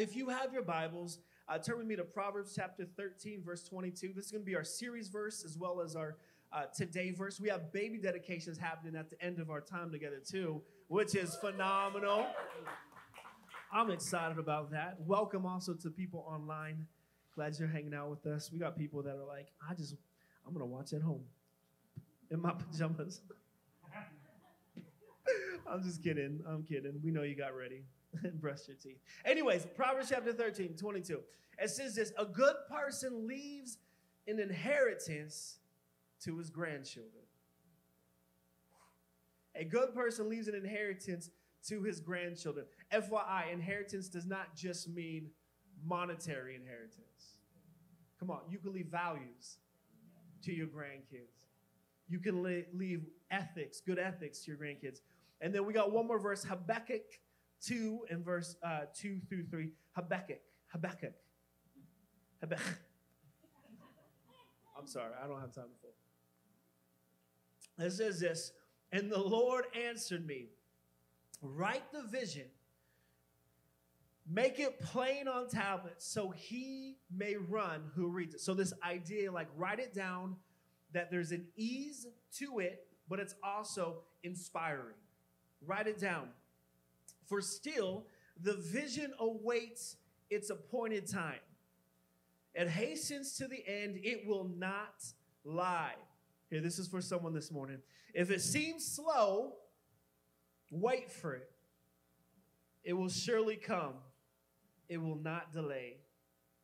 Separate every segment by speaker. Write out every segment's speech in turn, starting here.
Speaker 1: if you have your Bibles, uh, turn with me to Proverbs chapter 13, verse 22. This is going to be our series verse as well as our uh, today verse. We have baby dedications happening at the end of our time together, too, which is phenomenal. I'm excited about that. Welcome also to people online. Glad you're hanging out with us. We got people that are like, I just, I'm going to watch at home in my pajamas. I'm just kidding. I'm kidding. We know you got ready and brushed your teeth. Anyways, Proverbs chapter 13, 22. It says this A good person leaves an inheritance to his grandchildren. A good person leaves an inheritance to his grandchildren. FYI, inheritance does not just mean monetary inheritance. Come on, you can leave values to your grandkids. You can leave ethics, good ethics to your grandkids. And then we got one more verse, Habakkuk 2 and verse uh, 2 through 3. Habakkuk, Habakkuk, Habakkuk. I'm sorry, I don't have time to fall. It says this, and the Lord answered me, write the vision, make it plain on tablets so he may run who reads it. So this idea, like write it down, that there's an ease to it, but it's also inspiring. Write it down. For still, the vision awaits its appointed time. It hastens to the end, it will not lie. Here, this is for someone this morning. If it seems slow, wait for it. It will surely come. It will not delay.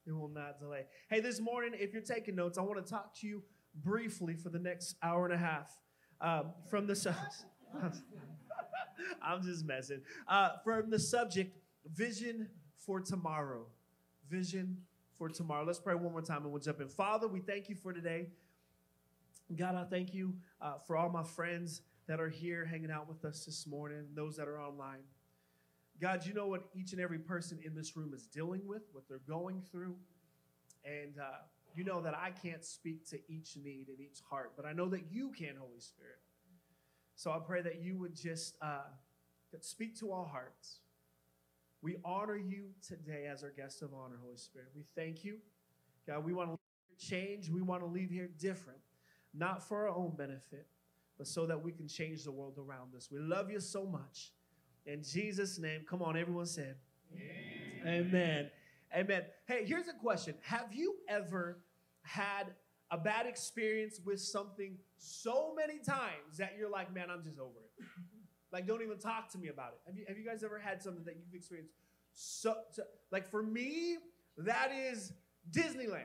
Speaker 1: It will not delay. Hey, this morning, if you're taking notes, I want to talk to you briefly for the next hour and a half um, from the. I'm just messing. Uh, from the subject, vision for tomorrow. Vision for tomorrow. Let's pray one more time and we'll jump in. Father, we thank you for today. God, I thank you uh, for all my friends that are here hanging out with us this morning, those that are online. God, you know what each and every person in this room is dealing with, what they're going through. And uh, you know that I can't speak to each need and each heart, but I know that you can, Holy Spirit. So I pray that you would just uh, speak to our hearts. We honor you today as our guest of honor, Holy Spirit. We thank you. God, we want to change. We want to leave here different, not for our own benefit, but so that we can change the world around us. We love you so much. In Jesus' name, come on, everyone said, Amen. Amen. Amen. Hey, here's a question Have you ever had a bad experience with something so many times that you're like, man, I'm just over it. like, don't even talk to me about it. Have you, have you guys ever had something that you've experienced so, so like for me, that is Disneyland.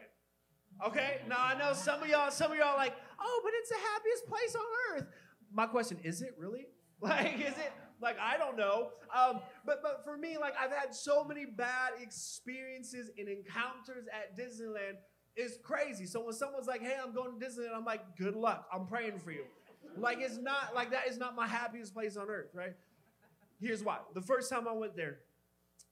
Speaker 1: Okay? Now I know some of y'all, some of y'all like, oh, but it's the happiest place on earth. My question, is it really? Like, is it like I don't know. Um, but but for me, like I've had so many bad experiences and encounters at Disneyland it's crazy. So when someone's like, hey, I'm going to Disneyland, I'm like, good luck. I'm praying for you. Like it's not like that is not my happiest place on earth, right? Here's why. The first time I went there,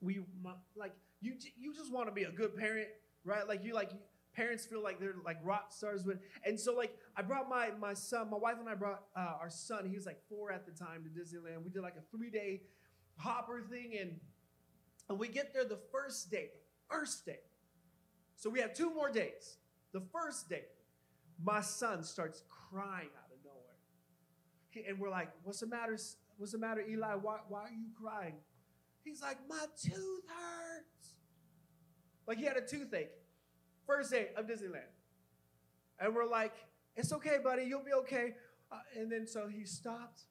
Speaker 1: we my, like you you just want to be a good parent, right? Like you like parents feel like they're like rock stars with and so like i brought my my son my wife and i brought uh, our son he was like four at the time to disneyland we did like a three day hopper thing and and we get there the first day first day so we have two more days. The first day, my son starts crying out of nowhere. and we're like, what's the matter? What's the matter, Eli? Why, why are you crying? He's like, my tooth hurts. Like he had a toothache. First day of Disneyland. And we're like, it's okay, buddy. You'll be okay. Uh, and then so he stopped.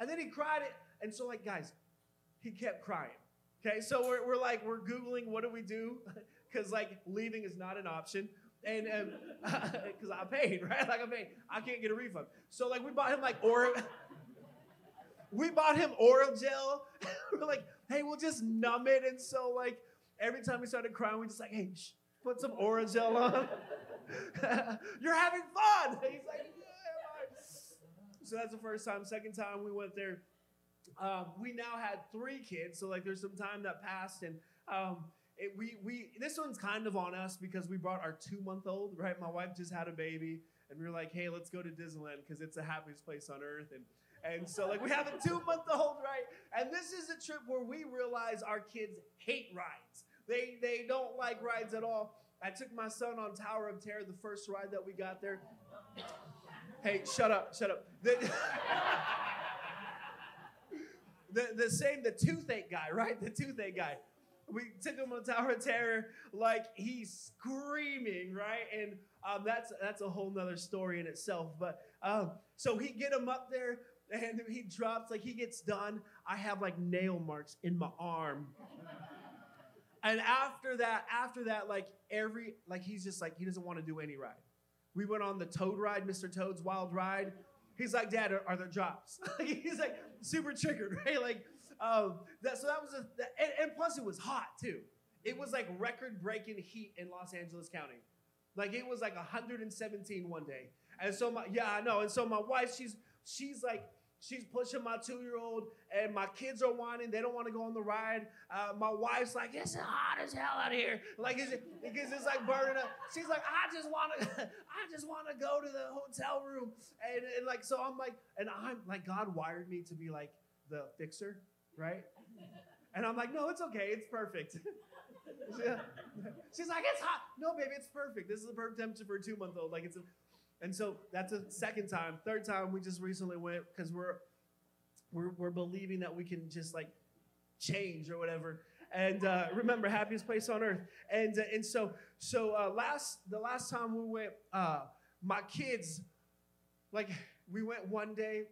Speaker 1: And then he cried it. And so, like, guys, he kept crying. Okay, so we're, we're like, we're Googling, what do we do? because like leaving is not an option. And because um, I paid, right? Like I paid, I can't get a refund. So like we bought him like oral, we bought him oral gel. We're like, hey, we'll just numb it. And so like every time we started crying, we just like, hey, put some oral gel on. You're having fun. He's like, yeah. So that's the first time. Second time we went there, um, we now had three kids. So like there's some time that passed and. Um, it, we, we, this one's kind of on us because we brought our two month old, right? My wife just had a baby, and we were like, hey, let's go to Disneyland because it's the happiest place on earth. And, and so, like, we have a two month old, right? And this is a trip where we realize our kids hate rides. They they don't like rides at all. I took my son on Tower of Terror, the first ride that we got there. Hey, shut up, shut up. The, the, the same, the toothache guy, right? The toothache guy. We took him on the Tower of Terror, like he's screaming, right? And um, that's that's a whole nother story in itself. But um, so he get him up there, and he drops like he gets done. I have like nail marks in my arm. and after that, after that, like every like he's just like he doesn't want to do any ride. We went on the Toad ride, Mr. Toad's Wild Ride. He's like, Dad, are, are there drops? he's like super triggered, right? Like, um, that, so that was a, and, and plus it was hot too. It was like record breaking heat in Los Angeles County. Like it was like 117 one day. And so my, yeah, I know. And so my wife, she's, she's like, She's pushing my two year old, and my kids are whining. They don't want to go on the ride. Uh, my wife's like, It's hot as hell out here. Like, it's, because it's like burning up. She's like, I just want to, I just want to go to the hotel room. And, and like, so I'm like, and I'm like, God wired me to be like the fixer, right? And I'm like, No, it's okay. It's perfect. She's like, It's hot. No, baby, it's perfect. This is the perfect temperature for a two month old. Like, it's a, and so that's a second time. Third time, we just recently went because we're, we're we're believing that we can just like change or whatever. And uh, remember, happiest place on earth. And uh, and so so uh, last the last time we went, uh, my kids, like we went one day,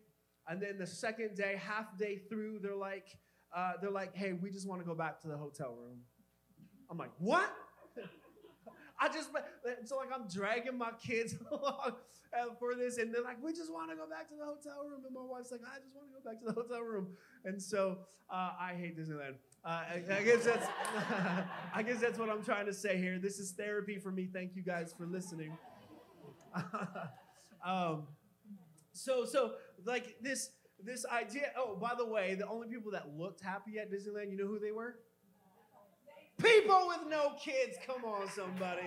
Speaker 1: and then the second day, half day through, they're like uh, they're like, hey, we just want to go back to the hotel room. I'm like, what? I just, so like I'm dragging my kids along uh, for this, and they're like, we just want to go back to the hotel room. And my wife's like, I just want to go back to the hotel room. And so uh, I hate Disneyland. Uh, I, I, guess that's, I guess that's what I'm trying to say here. This is therapy for me. Thank you guys for listening. um, so, so like this, this idea. Oh, by the way, the only people that looked happy at Disneyland, you know who they were? People with no kids, come on, somebody.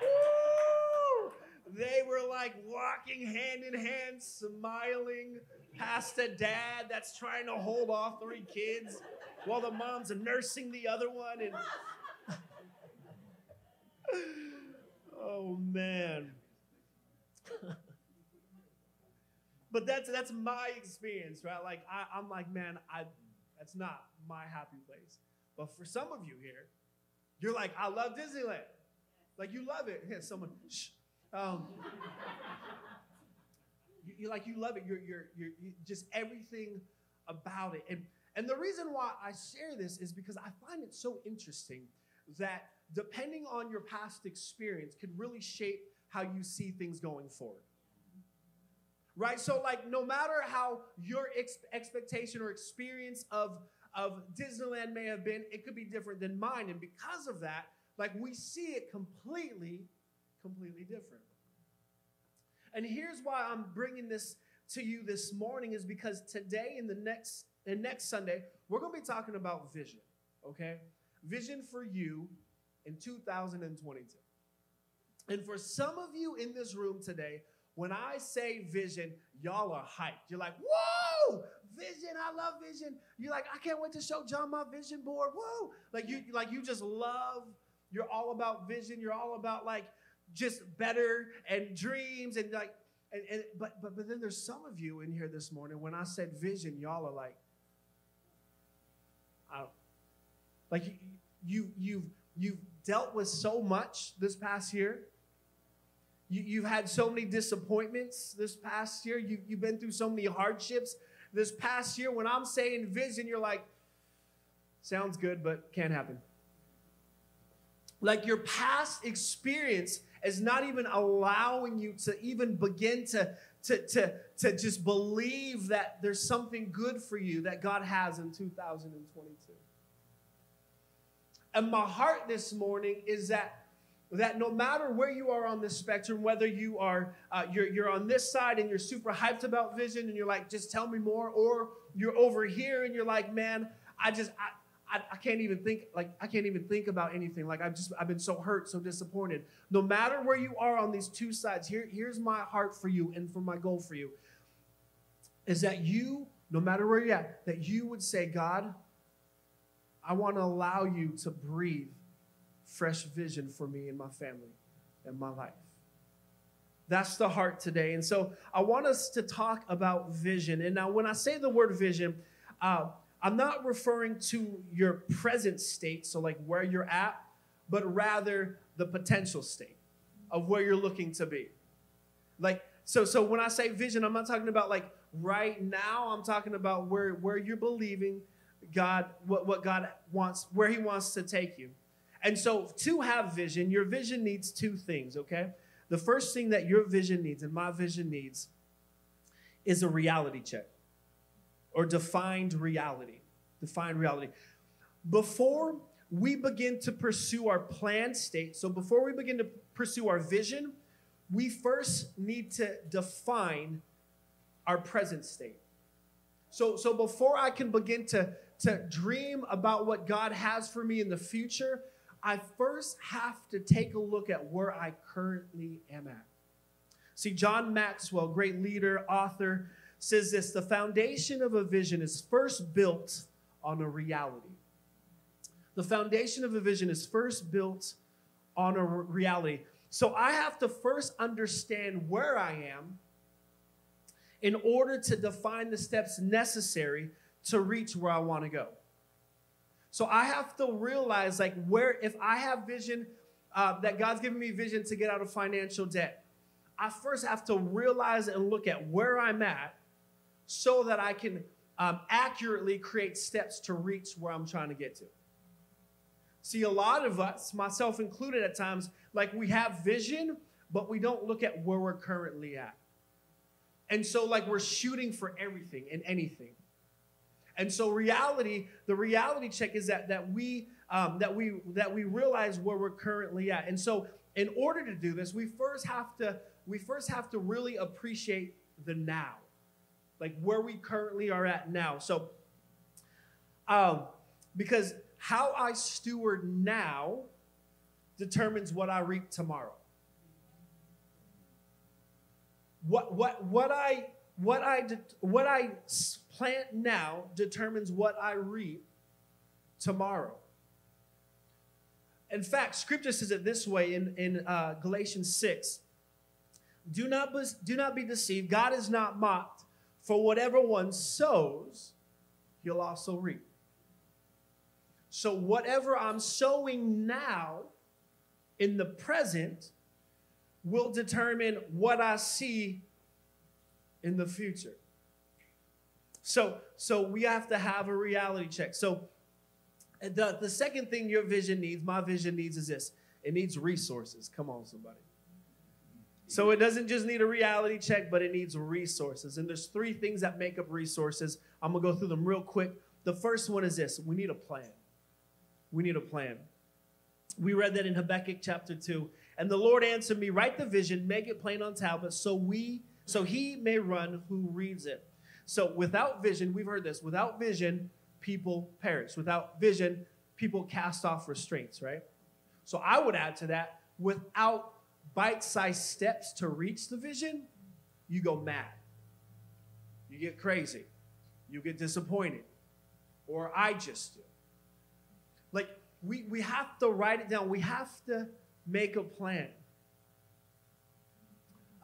Speaker 1: Woo! They were like walking hand in hand, smiling past a dad that's trying to hold off three kids while the mom's nursing the other one. And oh man. But that's that's my experience, right? Like I, I'm like, man, I that's not my happy place. But for some of you here, you're like, I love Disneyland. Like you love it. Yeah, someone, shh. Um, you, you like you love it. You're, you're, you're, you just everything about it. And and the reason why I share this is because I find it so interesting that depending on your past experience can really shape how you see things going forward. Right? So, like, no matter how your ex- expectation or experience of of Disneyland may have been, it could be different than mine. And because of that, like we see it completely, completely different. And here's why I'm bringing this to you this morning is because today and the next and next Sunday, we're going to be talking about vision, okay? Vision for you in 2022. And for some of you in this room today, when I say vision, y'all are hyped. You're like, whoa, vision. I love vision. You're like, I can't wait to show John my vision board. Whoa. Like you, like you just love, you're all about vision. You're all about like just better and dreams and like, and, and but but but then there's some of you in here this morning. When I said vision, y'all are like, I don't, like you, you you've you've dealt with so much this past year you, have had so many disappointments this past year. You, you've been through so many hardships this past year. When I'm saying vision, you're like, sounds good, but can't happen. Like your past experience is not even allowing you to even begin to, to, to, to just believe that there's something good for you that God has in 2022. And my heart this morning is that that no matter where you are on this spectrum, whether you are uh, you're, you're on this side and you're super hyped about vision and you're like, just tell me more, or you're over here and you're like, man, I just I, I, I can't even think like I can't even think about anything. Like I've just I've been so hurt, so disappointed. No matter where you are on these two sides, here, here's my heart for you and for my goal for you is that you, no matter where you're at, that you would say, God, I want to allow you to breathe fresh vision for me and my family and my life. That's the heart today. And so I want us to talk about vision. And now, when I say the word vision, uh, I'm not referring to your present state, so like where you're at, but rather the potential state of where you're looking to be. Like, so, so when I say vision, I'm not talking about like right now. I'm talking about where, where you're believing God, what, what God wants, where He wants to take you. And so to have vision, your vision needs two things, okay? The first thing that your vision needs and my vision needs is a reality check or defined reality. Defined reality. Before we begin to pursue our planned state, so before we begin to pursue our vision, we first need to define our present state. So, so before I can begin to, to dream about what God has for me in the future, I first have to take a look at where I currently am at. See, John Maxwell, great leader, author, says this the foundation of a vision is first built on a reality. The foundation of a vision is first built on a reality. So I have to first understand where I am in order to define the steps necessary to reach where I want to go. So I have to realize, like, where, if I have vision, uh, that God's given me vision to get out of financial debt, I first have to realize and look at where I'm at so that I can um, accurately create steps to reach where I'm trying to get to. See, a lot of us, myself included at times, like we have vision, but we don't look at where we're currently at. And so, like, we're shooting for everything and anything. And so reality, the reality check is that that we um, that we that we realize where we're currently at. And so in order to do this, we first have to we first have to really appreciate the now. Like where we currently are at now. So um, because how I steward now determines what I reap tomorrow. What what what I what I what I plant now determines what I reap tomorrow. In fact, scripture says it this way in, in uh, Galatians 6 do not, be, do not be deceived. God is not mocked. For whatever one sows, he'll also reap. So, whatever I'm sowing now in the present will determine what I see in the future. So, so we have to have a reality check. So the, the second thing your vision needs, my vision needs is this. It needs resources. Come on, somebody. So it doesn't just need a reality check, but it needs resources. And there's three things that make up resources. I'm gonna go through them real quick. The first one is this: we need a plan. We need a plan. We read that in Habakkuk chapter 2. And the Lord answered me, Write the vision, make it plain on tablets, so we so he may run who reads it. So without vision, we've heard this, without vision, people perish. Without vision, people cast off restraints, right? So I would add to that, without bite-sized steps to reach the vision, you go mad. You get crazy. You get disappointed. Or I just do. Like we, we have to write it down. We have to make a plan.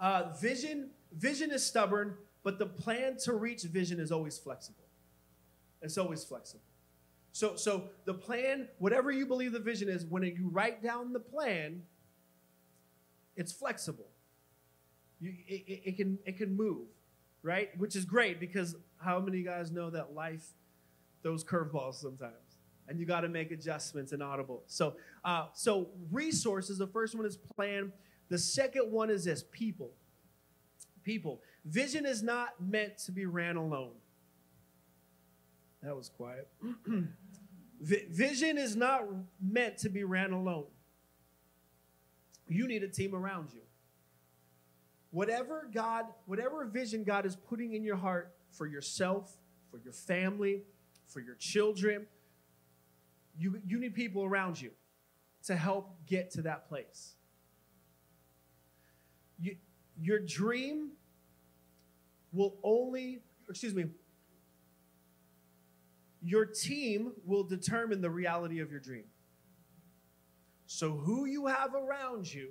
Speaker 1: Uh, vision, vision is stubborn, but the plan to reach vision is always flexible. It's always flexible. So, so the plan, whatever you believe the vision is, when you write down the plan, it's flexible. You, it, it, it, can it can move, right? Which is great because how many guys know that life throws curveballs sometimes, and you got to make adjustments and audible. So, uh, so resources. The first one is plan. The second one is this: people. People. Vision is not meant to be ran alone. That was quiet. Vision is not meant to be ran alone. You need a team around you. Whatever God, whatever vision God is putting in your heart for yourself, for your family, for your children, you, you need people around you to help get to that place. You, your dream will only, excuse me, your team will determine the reality of your dream. So, who you have around you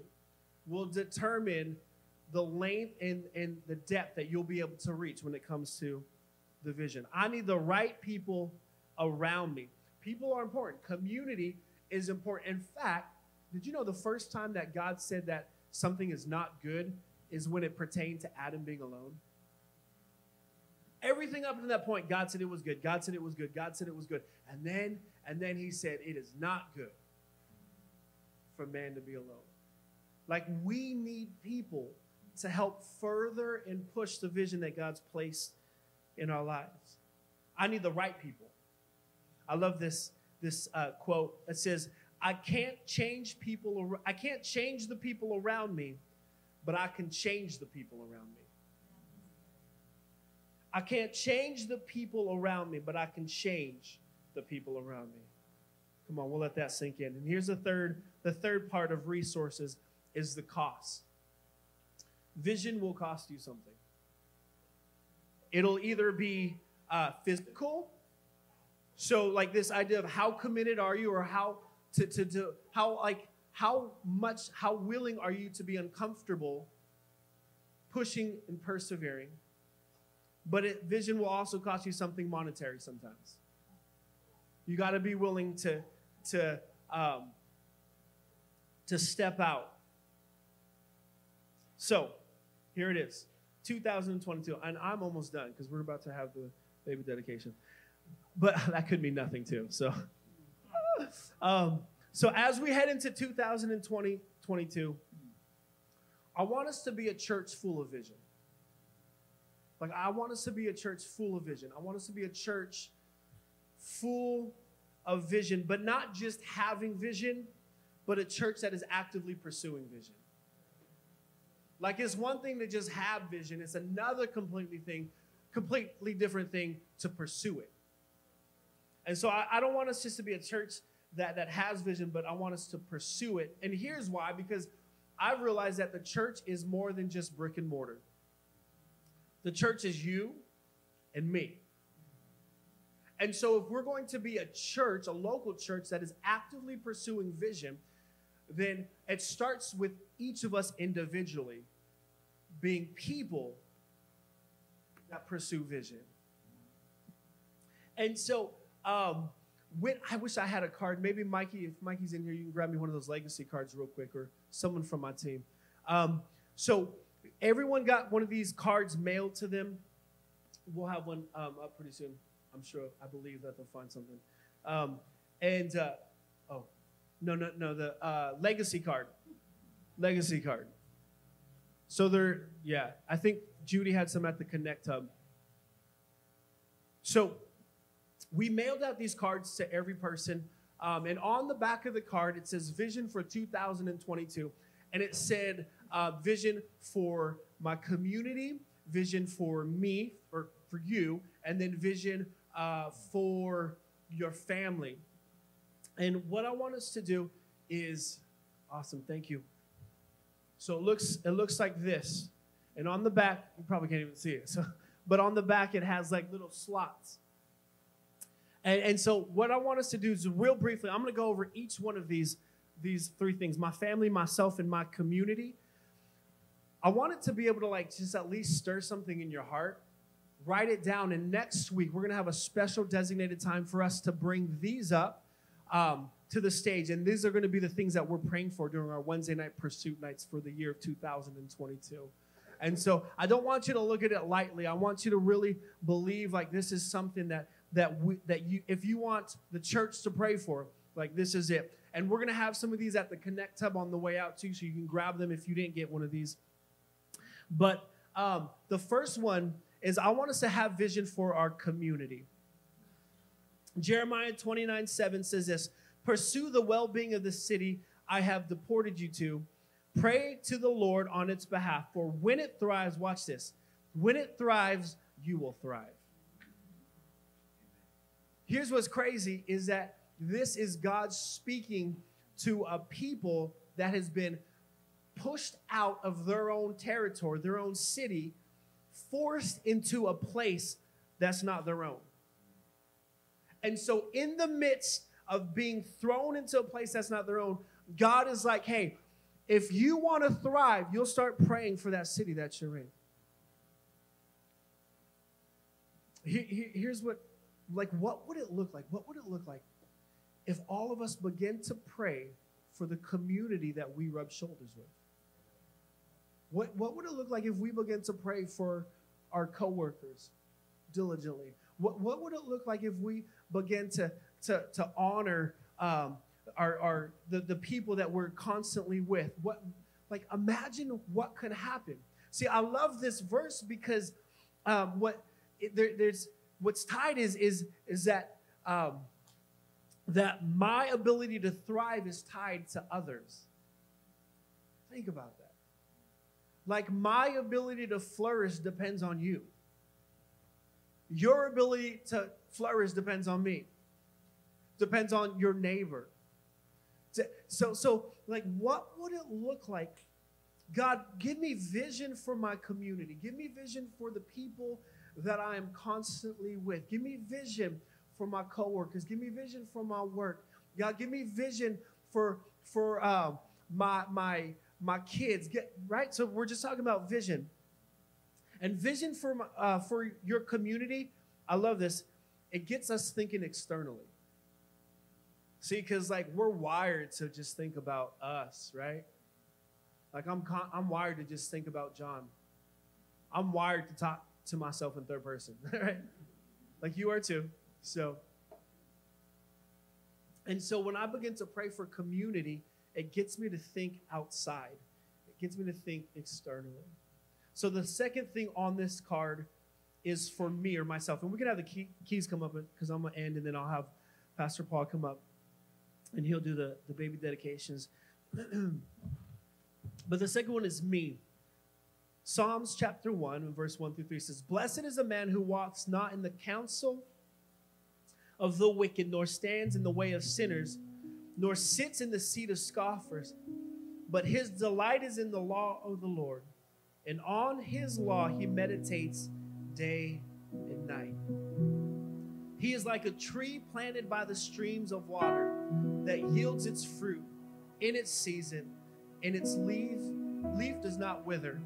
Speaker 1: will determine the length and, and the depth that you'll be able to reach when it comes to the vision. I need the right people around me. People are important. Community is important. In fact, did you know the first time that God said that something is not good is when it pertained to Adam being alone? Everything up to that point, God said it was good. God said it was good. God said it was good. And then, and then he said, it is not good for man to be alone. Like we need people to help further and push the vision that God's placed in our lives. I need the right people. I love this this uh, quote that says, "I can't change people. I can't change the people around me, but I can change the people around me." I can't change the people around me, but I can change the people around me. Come on, we'll let that sink in. And here's the third, the third part of resources is the cost. Vision will cost you something. It'll either be uh, physical, so like this idea of how committed are you, or how to, to, to how like how much how willing are you to be uncomfortable, pushing and persevering. But it, vision will also cost you something monetary sometimes. You got to be willing to to um, to step out. So, here it is, 2022, and I'm almost done because we're about to have the baby dedication. But that could mean nothing too. So, um, so as we head into 2020, 22, I want us to be a church full of vision. Like I want us to be a church full of vision. I want us to be a church full of vision, but not just having vision, but a church that is actively pursuing vision. Like it's one thing to just have vision, it's another completely thing, completely different thing to pursue it. And so I, I don't want us just to be a church that, that has vision, but I want us to pursue it. And here's why because I've realized that the church is more than just brick and mortar. The church is you and me. And so, if we're going to be a church, a local church that is actively pursuing vision, then it starts with each of us individually being people that pursue vision. And so, um, when, I wish I had a card. Maybe Mikey, if Mikey's in here, you can grab me one of those legacy cards real quick, or someone from my team. Um, so, everyone got one of these cards mailed to them. We'll have one um, up pretty soon. I'm sure, I believe that they'll find something. Um, and, uh, oh, no, no, no, the uh, legacy card. Legacy card. So they're, yeah, I think Judy had some at the Connect Hub. So we mailed out these cards to every person. Um, and on the back of the card, it says Vision for 2022. And it said uh, Vision for my community, Vision for me, or for you, and then Vision uh, for your family. And what I want us to do is awesome, thank you. So it looks it looks like this. And on the back, you probably can't even see it. So, but on the back it has like little slots. And, and so what I want us to do is real briefly, I'm going to go over each one of these these three things: my family, myself, and my community. I want it to be able to like just at least stir something in your heart write it down. And next week, we're going to have a special designated time for us to bring these up um, to the stage. And these are going to be the things that we're praying for during our Wednesday night pursuit nights for the year of 2022. And so I don't want you to look at it lightly. I want you to really believe like this is something that that we, that you if you want the church to pray for, like this is it. And we're to have some of these at the Connect Hub on the way out too, so you can grab them if you didn't get one of these. But um, the first one is I want us to have vision for our community. Jeremiah 29 7 says this Pursue the well being of the city I have deported you to. Pray to the Lord on its behalf. For when it thrives, watch this, when it thrives, you will thrive. Here's what's crazy is that this is God speaking to a people that has been pushed out of their own territory, their own city, forced into a place that's not their own. And so, in the midst of being thrown into a place that's not their own, God is like, hey, if you want to thrive, you'll start praying for that city that you're in. Here's what, like, what would it look like? What would it look like if all of us begin to pray for the community that we rub shoulders with? What, what would it look like if we begin to pray for our coworkers diligently? What, what would it look like if we begin to, to, to honor um, our, our the, the people that we're constantly with? What like imagine what could happen. See, I love this verse because um, what it, there, there's what's tied is is is that um, that my ability to thrive is tied to others. Think about that. Like my ability to flourish depends on you. Your ability to flourish depends on me. Depends on your neighbor. So, so like, what would it look like? God, give me vision for my community. Give me vision for the people that I am constantly with. Give me vision for my coworkers. Give me vision for my work. God, give me vision for for uh, my my my kids. Get right. So we're just talking about vision, and vision for uh, for your community. I love this. It gets us thinking externally. See, because like we're wired to just think about us, right? Like I'm con- I'm wired to just think about John. I'm wired to talk to myself in third person, right? Like you are too. So, and so when I begin to pray for community, it gets me to think outside. It gets me to think externally. So the second thing on this card is for me or myself, and we can have the key, keys come up because I'm gonna end, and then I'll have Pastor Paul come up, and he'll do the the baby dedications. but the second one is me. Psalms chapter 1, verse 1 through 3 says, Blessed is a man who walks not in the counsel of the wicked, nor stands in the way of sinners, nor sits in the seat of scoffers, but his delight is in the law of the Lord, and on his law he meditates day and night. He is like a tree planted by the streams of water that yields its fruit in its season, and its leaf, leaf does not wither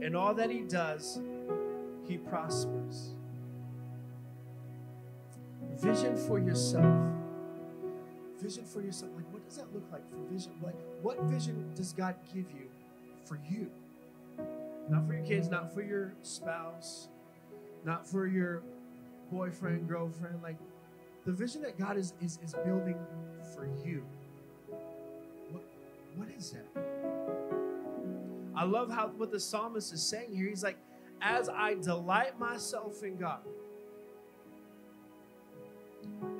Speaker 1: in all that he does, he prospers. Vision for yourself. Vision for yourself. Like, what does that look like for vision? Like, what vision does God give you for you? Not for your kids, not for your spouse, not for your boyfriend, girlfriend. Like, the vision that God is, is, is building for you. What, what is that? I love how what the psalmist is saying here. He's like, as I delight myself in God,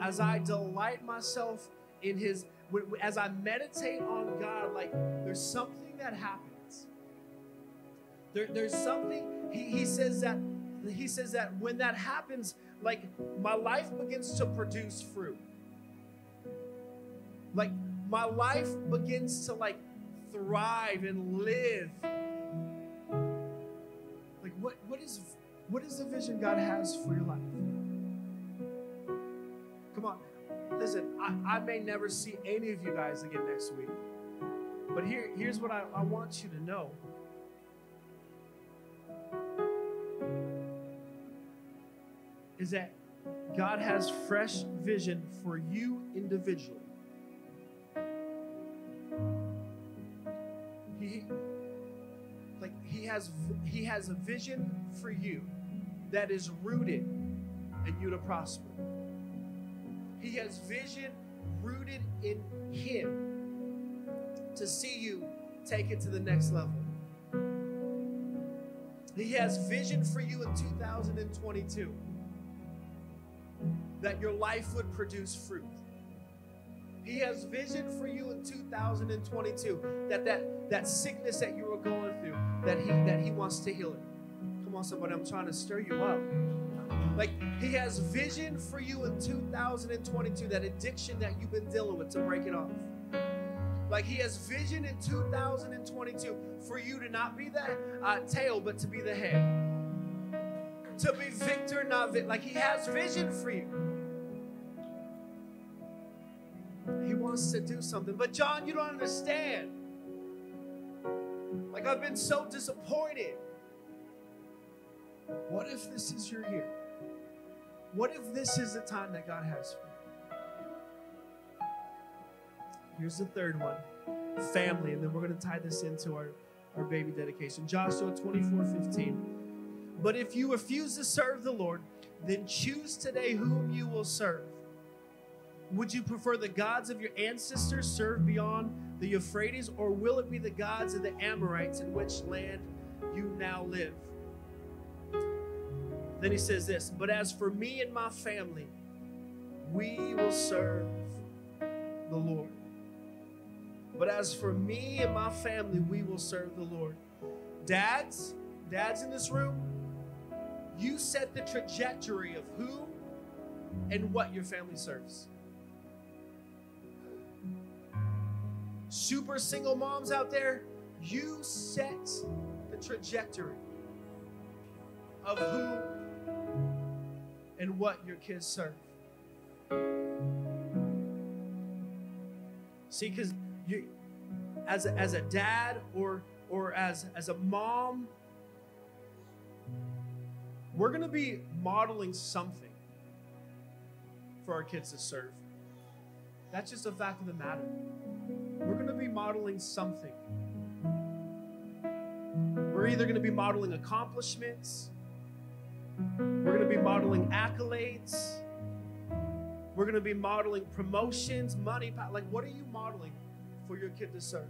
Speaker 1: as I delight myself in His, as I meditate on God, like there's something that happens. There, there's something. He, he says that he says that when that happens, like my life begins to produce fruit. Like my life begins to like thrive and live. Like what what is what is the vision God has for your life? Come on. Listen, I, I may never see any of you guys again next week. But here, here's what I, I want you to know. Is that God has fresh vision for you individually. Has he has a vision for you that is rooted in you to prosper. He has vision rooted in him to see you take it to the next level. He has vision for you in 2022 that your life would produce fruit. He has vision for you in 2022 that that, that sickness that you were going through, that he that he wants to heal it. Come on, somebody, I'm trying to stir you up. Like he has vision for you in 2022, that addiction that you've been dealing with to break it off. Like he has vision in 2022 for you to not be the uh, tail, but to be the head. To be victor, not vic. Like he has vision for you. He wants to do something. But John, you don't understand. Like, I've been so disappointed. What if this is your year? What if this is the time that God has for you? Here's the third one family, and then we're going to tie this into our, our baby dedication. Joshua 24 15. But if you refuse to serve the Lord, then choose today whom you will serve. Would you prefer the gods of your ancestors served beyond the Euphrates, or will it be the gods of the Amorites in which land you now live? Then he says this But as for me and my family, we will serve the Lord. But as for me and my family, we will serve the Lord. Dads, dads in this room, you set the trajectory of who and what your family serves. Super single moms out there, you set the trajectory of who and what your kids serve. See, because you, as a, as a dad or or as as a mom, we're to be modeling something for our kids to serve. That's just a fact of the matter. We're going to be modeling something. We're either going to be modeling accomplishments, we're going to be modeling accolades, we're going to be modeling promotions, money. Like, what are you modeling for your kid to serve?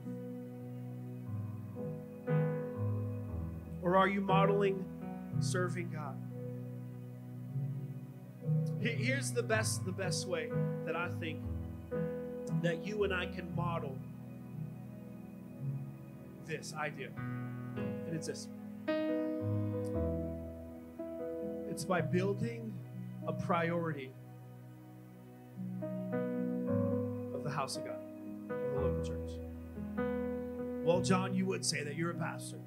Speaker 1: Or are you modeling serving God? Here's the best the best way that I think that you and I can model this idea. And it's this. It's by building a priority of the house of God, of the local church. Well, John, you would say that you're a pastor.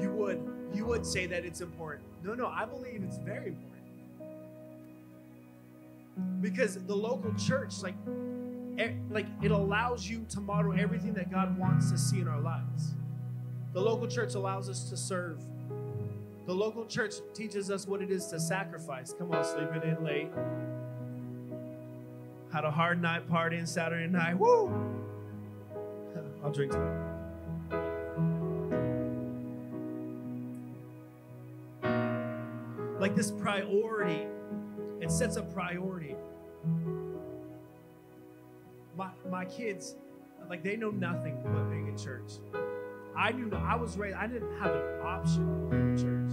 Speaker 1: You would you would say that it's important. No, no, I believe it's very important. Because the local church, like, like it allows you to model everything that God wants to see in our lives. The local church allows us to serve. The local church teaches us what it is to sacrifice. Come on, sleeping in late. Had a hard night partying Saturday night. Woo! I'll drink tonight. Like this priority, it sets a priority. My, my kids, like they know nothing but being in church. I knew I was raised, I didn't have an option in church.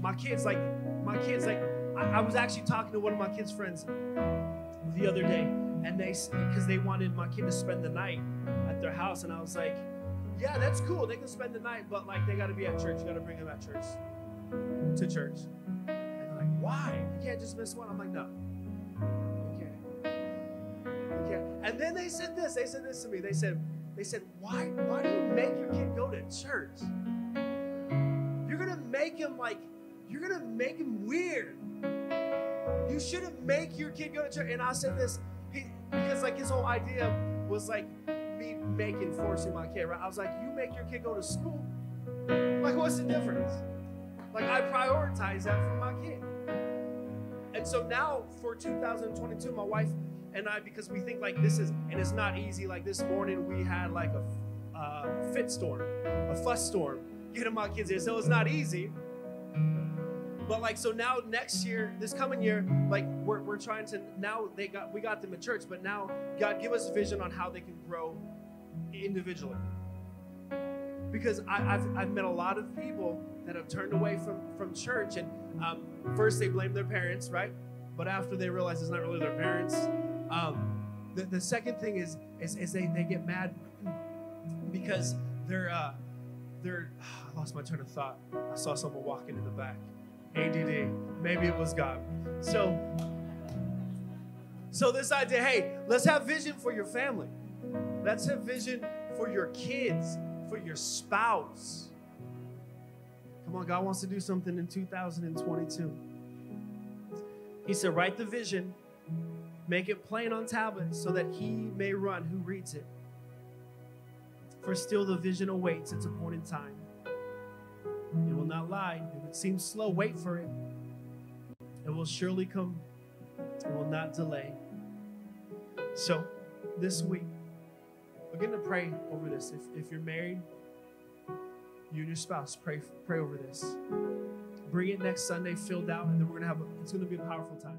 Speaker 1: My kids, like, my kids, like, I, I was actually talking to one of my kids' friends the other day, and they, because they wanted my kid to spend the night at their house, and I was like, yeah, that's cool. They can spend the night, but like, they got to be at church. You got to bring them at church, to church. Why? You can't just miss one. I'm like, no. Okay. Okay. And then they said this. They said this to me. They said, they said, why, why do you make your kid go to church? You're gonna make him like, you're gonna make him weird. You shouldn't make your kid go to church. And I said this because like his whole idea was like me making forcing my kid, right? I was like, you make your kid go to school. Like, what's the difference? Like, I prioritize that for my kid. And so now for 2022, my wife and I because we think like this is and it's not easy. Like this morning we had like a uh, fit storm, a fuss storm, Get getting my kids here, so it's not easy. But like so now next year, this coming year, like we're, we're trying to now they got we got them in church, but now God give us vision on how they can grow individually. Because I, have I've met a lot of people that have turned away from from church, and um, first they blame their parents, right? But after they realize it's not really their parents, um, the, the second thing is, is, is they, they get mad because they're, uh, they're, I lost my train of thought. I saw someone walking in the back. ADD. Maybe it was God. So, so this idea, hey, let's have vision for your family. Let's have vision for your kids, for your spouse. Come on, God wants to do something in 2022. He said, Write the vision, make it plain on tablets so that he may run who reads it. For still the vision awaits its appointed time. It will not lie. If it seems slow, wait for it. It will surely come, it will not delay. So, this week, begin to pray over this. If, if you're married, you and your spouse, pray, pray over this. Bring it next Sunday filled out, and then we're going to have, a, it's going to be a powerful time.